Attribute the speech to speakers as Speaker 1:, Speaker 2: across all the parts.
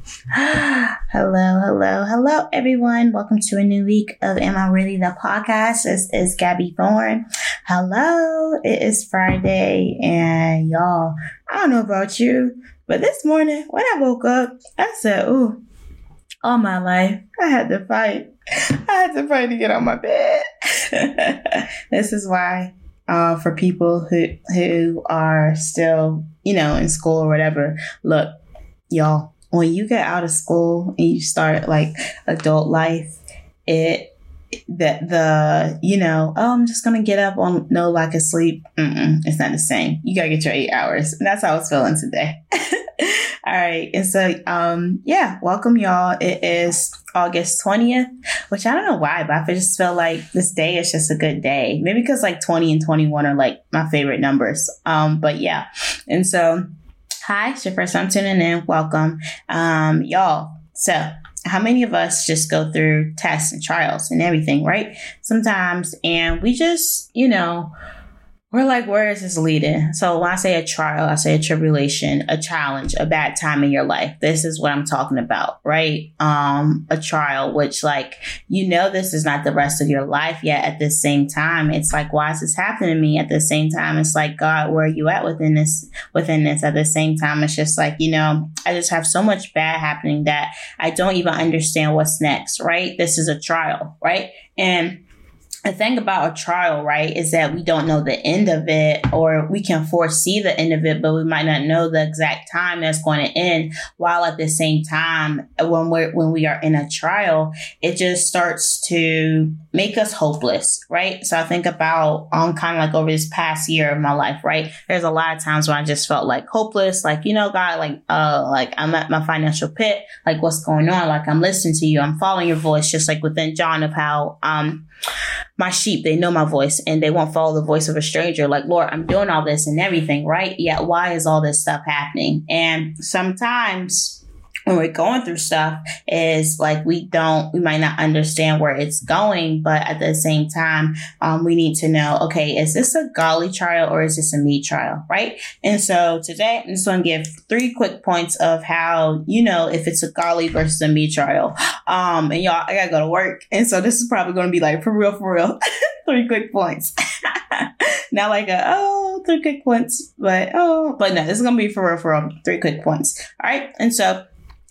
Speaker 1: hello, hello, hello, everyone. Welcome to a new week of Am I Really the Podcast? This is Gabby Thorne. Hello, it is Friday, and y'all, I don't know about you, but this morning when I woke up, I said, Ooh, all my life, I had to fight. I had to fight to get on my bed. this is why uh, for people who who are still, you know, in school or whatever. Look, y'all, when you get out of school and you start like adult life, it that the you know oh i'm just gonna get up on no lack of sleep. Mm-mm, it's not the same. You gotta get your eight hours. And that's how i was feeling today. All right and so um yeah welcome y'all. It is august 20th which i don't know why but i just feel like this day is just a good day. Maybe because like 20 and 21 are like my favorite numbers. Um but yeah and so Hi, it's your first time tuning in. Welcome. Um, y'all. So, how many of us just go through tests and trials and everything, right? Sometimes, and we just, you know, we're like, where is this leading? So when I say a trial, I say a tribulation, a challenge, a bad time in your life. This is what I'm talking about, right? Um, a trial, which like, you know, this is not the rest of your life yet. At the same time, it's like, why is this happening to me? At the same time, it's like, God, where are you at within this, within this? At the same time, it's just like, you know, I just have so much bad happening that I don't even understand what's next, right? This is a trial, right? And the thing about a trial, right, is that we don't know the end of it, or we can foresee the end of it, but we might not know the exact time that's going to end. While at the same time, when we're when we are in a trial, it just starts to make us hopeless, right? So I think about um kind of like over this past year of my life, right? There's a lot of times when I just felt like hopeless, like you know, God, like uh, like I'm at my financial pit, like what's going on? Like I'm listening to you, I'm following your voice, just like within John of how um my sheep, they know my voice and they won't follow the voice of a stranger. Like, Lord, I'm doing all this and everything, right? Yet, why is all this stuff happening? And sometimes when we're going through stuff is like we don't we might not understand where it's going but at the same time um, we need to know okay is this a golly trial or is this a me trial right? And so today i'm just going to give three quick points of how you know if it's a golly versus a me trial. Um and y'all i gotta go to work. And so this is probably going to be like for real for real. Three quick points. Not like a oh three quick points but oh but no this is gonna be for real for real. Three quick points. All right? And so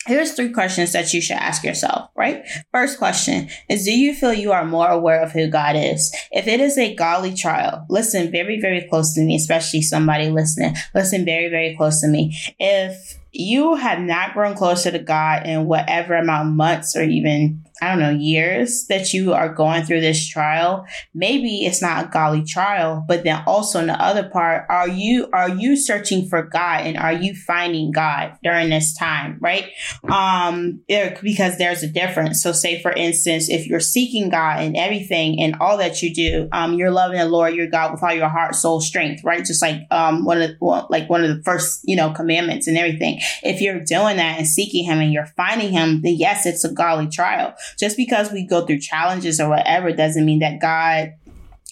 Speaker 1: Here's three questions that you should ask yourself, right? First question is Do you feel you are more aware of who God is? If it is a godly trial, listen very, very close to me, especially somebody listening. Listen very, very close to me. If you have not grown closer to God in whatever amount of months or even I don't know, years that you are going through this trial, maybe it's not a godly trial, but then also in the other part, are you are you searching for God and are you finding God during this time, right? Um, because there's a difference. So say for instance, if you're seeking God in everything and all that you do, um, you're loving the Lord your God with all your heart, soul, strength, right? Just like um one of well, like one of the first, you know, commandments and everything. If you're doing that and seeking him and you're finding him, then yes, it's a godly trial just because we go through challenges or whatever doesn't mean that God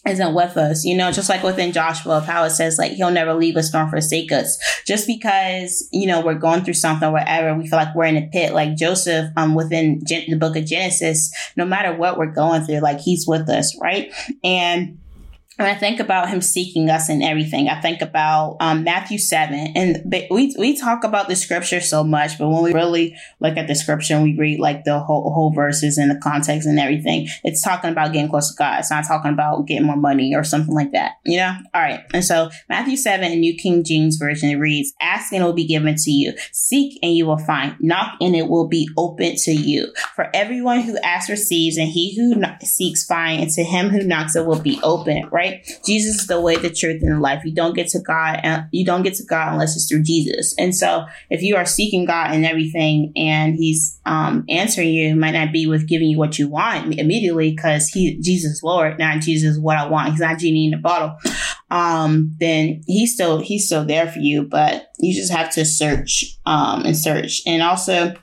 Speaker 1: isn't with us, you know, just like within Joshua of how it says like he'll never leave us nor forsake us. Just because, you know, we're going through something or whatever, we feel like we're in a pit, like Joseph um within Gen- the book of Genesis, no matter what we're going through, like he's with us, right? And when I think about him seeking us in everything, I think about um, Matthew 7. And we, we talk about the scripture so much, but when we really look at the scripture and we read like the whole, whole verses and the context and everything, it's talking about getting close to God. It's not talking about getting more money or something like that, you know? All right. And so Matthew 7 in New King James Version, it reads, Ask and it will be given to you. Seek and you will find. Knock and it will be open to you. For everyone who asks receives and he who seeks finds and to him who knocks it will be open, right? Right? Jesus is the way, the truth, and the life. You don't get to God, and you don't get to God unless it's through Jesus. And so, if you are seeking God and everything, and He's um, answering you, might not be with giving you what you want immediately, because He, Jesus, Lord, not Jesus, what I want. He's not genie in the bottle. Um, then He's still He's still there for you, but you just have to search um, and search, and also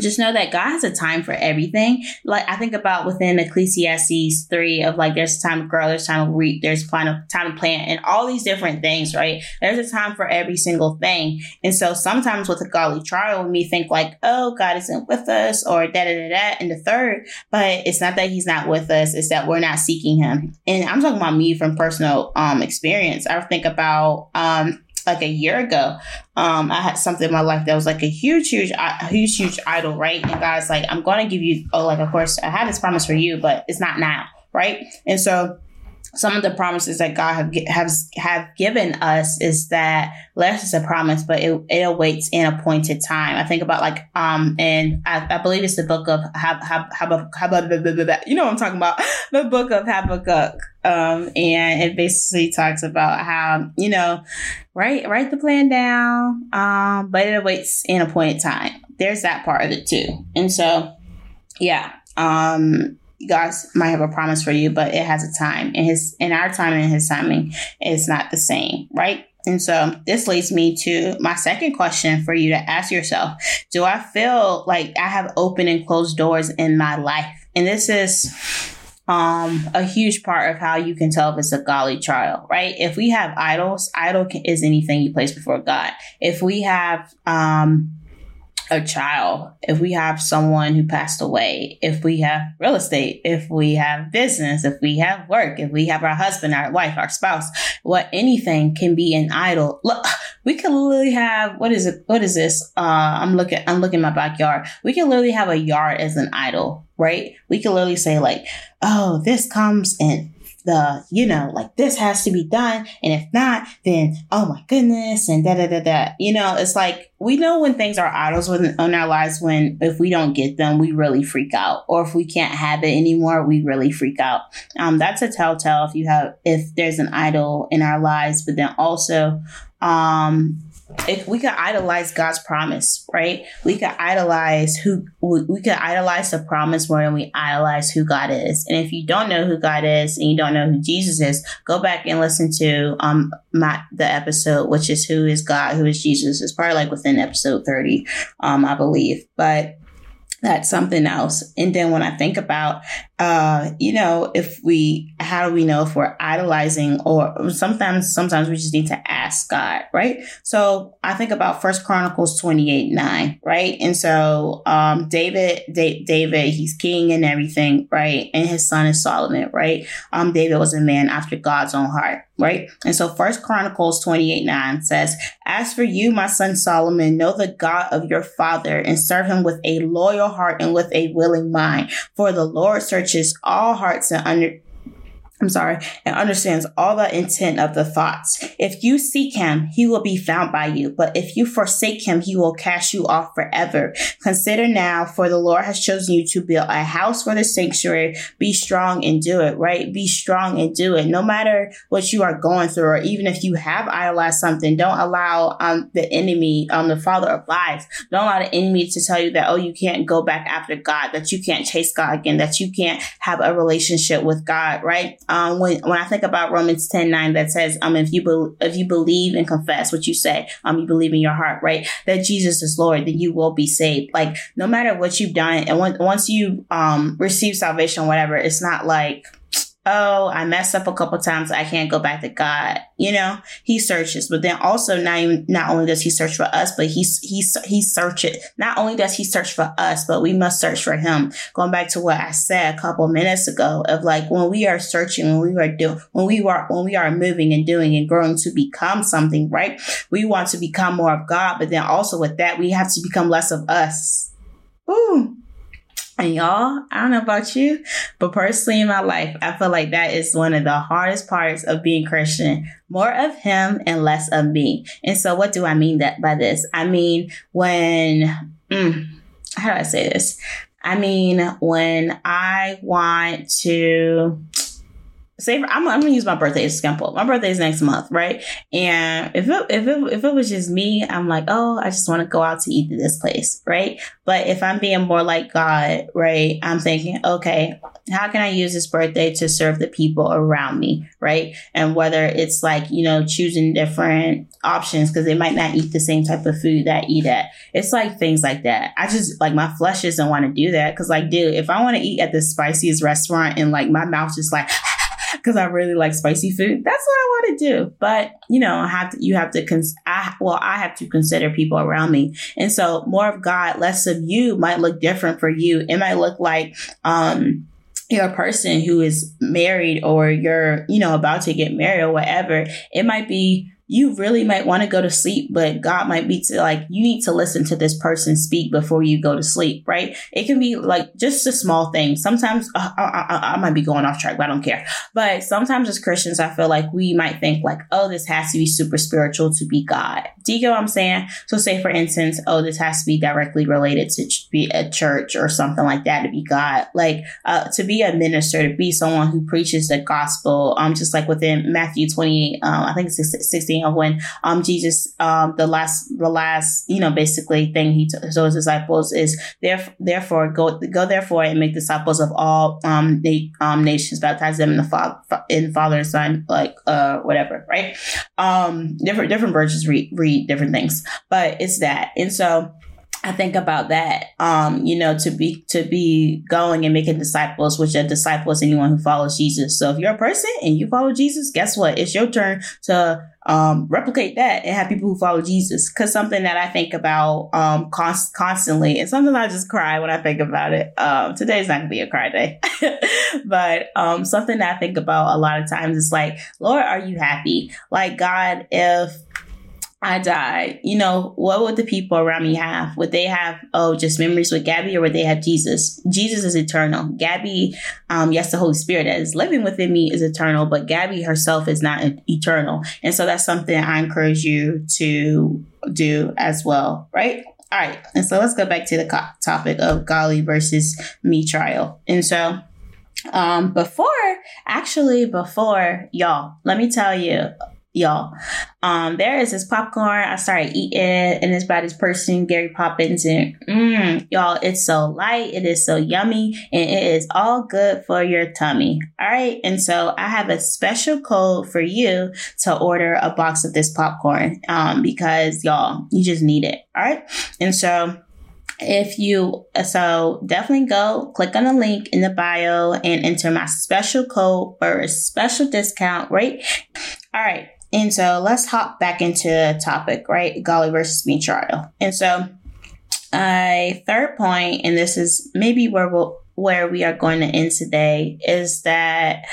Speaker 1: just know that God has a time for everything. Like I think about within Ecclesiastes three of like there's a time to grow, there's time to reap, there's time to time to plant, and all these different things, right? There's a time for every single thing. And so sometimes with a godly trial, we think like, oh, God isn't with us, or da da da da, and the third. But it's not that He's not with us; it's that we're not seeking Him. And I'm talking about me from personal um experience. I think about um like a year ago, um, I had something in my life that was like a huge, huge, huge, huge idol, right? And God's like, I'm going to give you, oh, like, of course, I had this promise for you, but it's not now, right? And so some of the promises that God have has have given us is that less is a promise, but it, it awaits in appointed time. I think about like um, and I, I believe it's the book of Hab, Hab, Hab, you know what I'm talking about, the book of Habakkuk, um, and it basically talks about how you know write write the plan down, um, but it awaits in appointed time. There's that part of it too, and so yeah, um God might have a promise for you, but it has a time. And his in our time and his timing is not the same, right? And so this leads me to my second question for you to ask yourself. Do I feel like I have open and closed doors in my life? And this is um, a huge part of how you can tell if it's a godly trial, right? If we have idols, idol is anything you place before God. If we have um, a child, if we have someone who passed away, if we have real estate, if we have business, if we have work, if we have our husband, our wife, our spouse, what anything can be an idol. Look, we can literally have what is it? What is this? Uh, I'm looking. I'm looking my backyard. We can literally have a yard as an idol, right? We can literally say like, "Oh, this comes in the, you know, like this has to be done. And if not, then, oh my goodness, and da da da da. You know, it's like we know when things are idols in our lives when if we don't get them, we really freak out. Or if we can't have it anymore, we really freak out. Um, that's a telltale if you have, if there's an idol in our lives, but then also, um, if we could idolize God's promise, right? We could idolize who we could idolize the promise more than we idolize who God is. And if you don't know who God is and you don't know who Jesus is, go back and listen to um my the episode, which is who is God, who is Jesus. It's probably like within episode 30, um, I believe. But that's something else. And then when I think about, uh, you know, if we, how do we know if we're idolizing or sometimes, sometimes we just need to ask God, right? So I think about First Chronicles 28, 9, right? And so, um, David, da- David, he's king and everything, right? And his son is Solomon, right? Um, David was a man after God's own heart right? And so First Chronicles 28 9 says, As for you, my son Solomon, know the God of your father and serve him with a loyal heart and with a willing mind. For the Lord searches all hearts and under I'm sorry, and understands all the intent of the thoughts. If you seek him, he will be found by you. But if you forsake him, he will cast you off forever. Consider now, for the Lord has chosen you to build a house for the sanctuary. Be strong and do it, right? Be strong and do it. No matter what you are going through, or even if you have idolized something, don't allow um, the enemy, um, the father of lies, don't allow the enemy to tell you that, oh, you can't go back after God, that you can't chase God again, that you can't have a relationship with God, right? Um, when when I think about Romans 10 9 that says, um, if you be- if you believe and confess what you say, um, you believe in your heart, right, that Jesus is Lord, then you will be saved. Like no matter what you've done, and when, once you um receive salvation, whatever, it's not like oh, I messed up a couple times. I can't go back to God. You know, he searches, but then also not even, not only does he search for us, but he's, he's, he searches. Not only does he search for us, but we must search for him. Going back to what I said a couple minutes ago of like when we are searching, when we are doing, when we are, when we are moving and doing and growing to become something, right? We want to become more of God, but then also with that, we have to become less of us. Ooh. And y'all, I don't know about you, but personally in my life, I feel like that is one of the hardest parts of being Christian. More of him and less of me. And so what do I mean that by this? I mean, when, mm, how do I say this? I mean, when I want to say for, I'm, I'm gonna use my birthday as example. My birthday is next month, right? And if it, if it, if it was just me, I'm like, oh, I just want to go out to eat at this place, right? But if I'm being more like God, right, I'm thinking, okay, how can I use this birthday to serve the people around me, right? And whether it's like, you know, choosing different options because they might not eat the same type of food that I eat at. It's like things like that. I just like my flesh doesn't want to do that because, like, dude, if I want to eat at the spiciest restaurant and like my mouth just like, because I really like spicy food. That's what I want to do. But you know, I have to, you have to, cons- I, well, I have to consider people around me. And so more of God, less of you might look different for you. It might look like, um, you're a person who is married or you're, you know, about to get married or whatever. It might be you really might want to go to sleep, but God might be to like, you need to listen to this person speak before you go to sleep, right? It can be like just a small thing. Sometimes uh, I, I, I, might be going off track, but I don't care. But sometimes as Christians, I feel like we might think like, oh, this has to be super spiritual to be God. Do you get what I'm saying? So say for instance, oh, this has to be directly related to be a church or something like that to be God. Like, uh, to be a minister, to be someone who preaches the gospel, um, just like within Matthew 28, um, I think it's 16 of when um Jesus um the last the last you know basically thing he told his disciples is therefore therefore go go therefore and make disciples of all um na- um nations baptize them in the father in father and son like uh whatever right? Um different different versions read read different things but it's that. And so I think about that, um, you know, to be to be going and making disciples, which a disciple is anyone who follows Jesus. So if you're a person and you follow Jesus, guess what? It's your turn to um, replicate that and have people who follow Jesus. Cause something that I think about um, const- constantly and something I just cry when I think about it. Um, today's not gonna be a cry day, but um, something that I think about a lot of times is like, Lord, are you happy? Like God, if I died, you know, what would the people around me have? Would they have, oh, just memories with Gabby or would they have Jesus? Jesus is eternal. Gabby, um, yes, the Holy Spirit that is living within me is eternal, but Gabby herself is not eternal. And so that's something I encourage you to do as well, right? All right. And so let's go back to the co- topic of Golly versus me trial. And so, um, before, actually, before y'all, let me tell you, y'all. Um, there is this popcorn. I started eating, and it's by this person, Gary Poppins, and mm, y'all, it's so light, it is so yummy, and it is all good for your tummy. All right, and so I have a special code for you to order a box of this popcorn, um, because y'all, you just need it. All right, and so if you so definitely go click on the link in the bio and enter my special code for a special discount right all right and so let's hop back into the topic, right? Golly versus me trial. And so a third point, and this is maybe where we'll, where we are going to end today, is that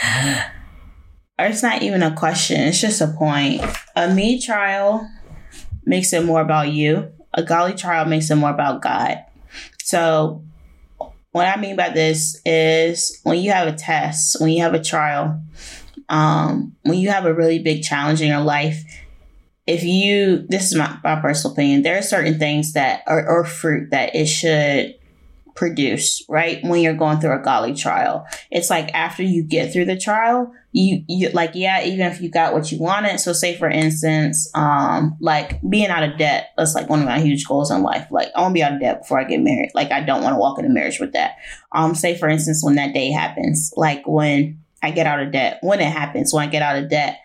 Speaker 1: or it's not even a question, it's just a point. A me trial makes it more about you. A golly trial makes it more about God. So what I mean by this is when you have a test, when you have a trial, um, when you have a really big challenge in your life, if you, this is my, my personal opinion, there are certain things that are, or fruit that it should produce, right? When you're going through a golly trial. It's like after you get through the trial, you, you like, yeah, even if you got what you wanted. So say for instance, um, like being out of debt, that's like one of my huge goals in life. Like I want to be out of debt before I get married. Like I don't want to walk into marriage with that. Um, say for instance, when that day happens, like when I get out of debt, when it happens, when I get out of debt,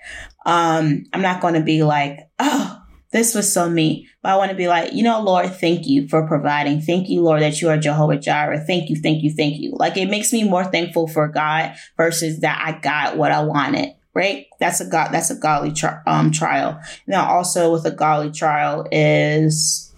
Speaker 1: um, I'm not going to be like, oh, this was so me. But I want to be like, you know, Lord, thank you for providing. Thank you, Lord, that you are Jehovah Jireh. Thank you, thank you, thank you. Like it makes me more thankful for God versus that I got what I wanted. Right? That's a God. That's a godly tri- um, trial. Now, also with a godly trial is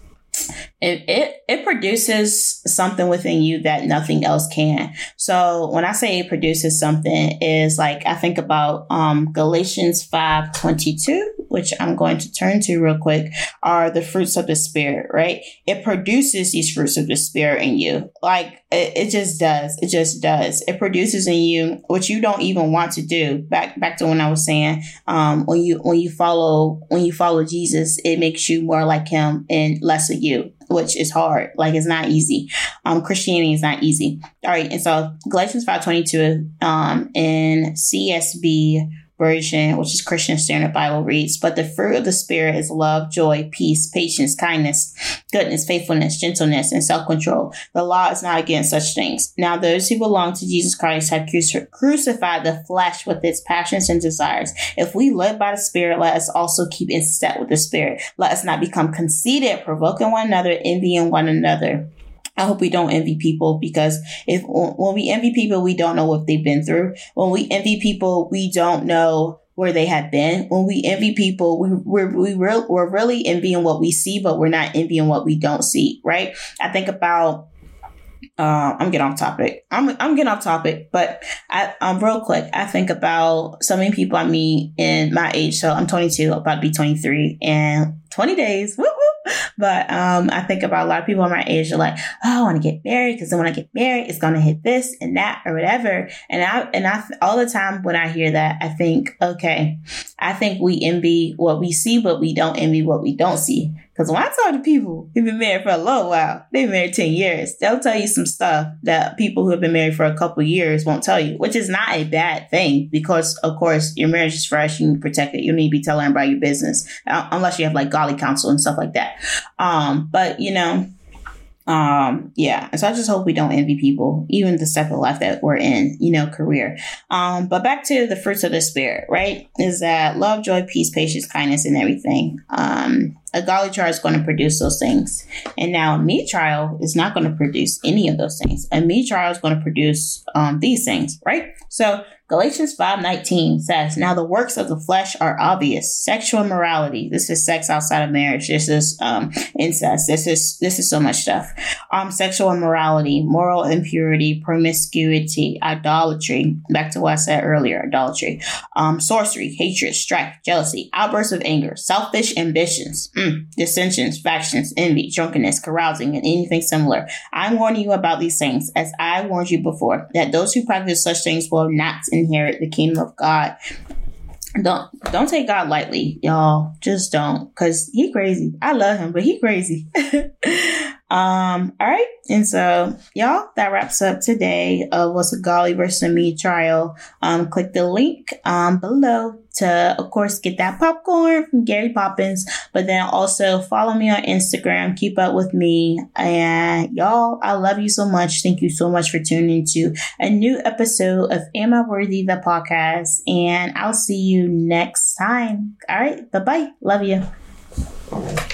Speaker 1: it, it it produces something within you that nothing else can. So when I say it produces something is like I think about um Galatians 5:22, which I'm going to turn to real quick, are the fruits of the spirit, right? It produces these fruits of the spirit in you. Like it, it just does. It just does. It produces in you what you don't even want to do. Back back to when I was saying um when you when you follow when you follow Jesus, it makes you more like him and less of you which is hard. Like it's not easy. Um, Christianity is not easy. All right. And so Galatians 522, um, in CSB version, which is Christian Standard Bible reads, but the fruit of the Spirit is love, joy, peace, patience, kindness, goodness, faithfulness, gentleness, and self-control. The law is not against such things. Now those who belong to Jesus Christ have crucified the flesh with its passions and desires. If we live by the Spirit, let us also keep in step with the Spirit. Let us not become conceited, provoking one another, envying one another. I hope we don't envy people because if when we envy people, we don't know what they've been through. When we envy people, we don't know where they have been. When we envy people, we, we're, we re- we're really envying what we see, but we're not envying what we don't see, right? I think about uh, I'm getting off topic. I'm I'm getting off topic, but I um real quick. I think about so many people I meet in my age. So I'm 22, about to be 23, and 20 days. Woo woo. But um, I think about a lot of people my age are like, oh, I want to get married because then when I get married, it's gonna hit this and that or whatever. And I and I all the time when I hear that, I think, okay, I think we envy what we see, but we don't envy what we don't see. Because when I talk to people who've been married for a long while, they've been married 10 years, they'll tell you some stuff that people who have been married for a couple years won't tell you, which is not a bad thing because, of course, your marriage is fresh. You need to protect it. You need to be telling about your business, uh, unless you have like golly counsel and stuff like that. Um, but, you know, um, yeah. So I just hope we don't envy people, even the step of life that we're in, you know, career. Um, but back to the fruits of the spirit, right? Is that love, joy, peace, patience, kindness, and everything. Um, a godly child is going to produce those things. And now a meat child is not going to produce any of those things. A me child is going to produce um, these things, right? So Galatians 5:19 says, "Now the works of the flesh are obvious: sexual immorality. This is sex outside of marriage. This is um, incest. This is this is so much stuff. Um, sexual immorality, moral impurity, promiscuity, idolatry. Back to what I said earlier: idolatry, um, sorcery, hatred, strife, jealousy, outbursts of anger, selfish ambitions, mm, dissensions, factions, envy, drunkenness, carousing, and anything similar. I warn you about these things, as I warned you before, that those who practice such things will not." Inherit the kingdom of God. Don't don't take God lightly, y'all. Just don't, cause he crazy. I love him, but he crazy. um, all right, and so y'all, that wraps up today of what's a golly versus me trial. Um, click the link um below to, of course, get that popcorn from Gary Poppins, but then also follow me on Instagram, keep up with me. And y'all, I love you so much. Thank you so much for tuning to a new episode of Am I Worthy, the podcast. And I'll see you next time. All right. Bye bye. Love you.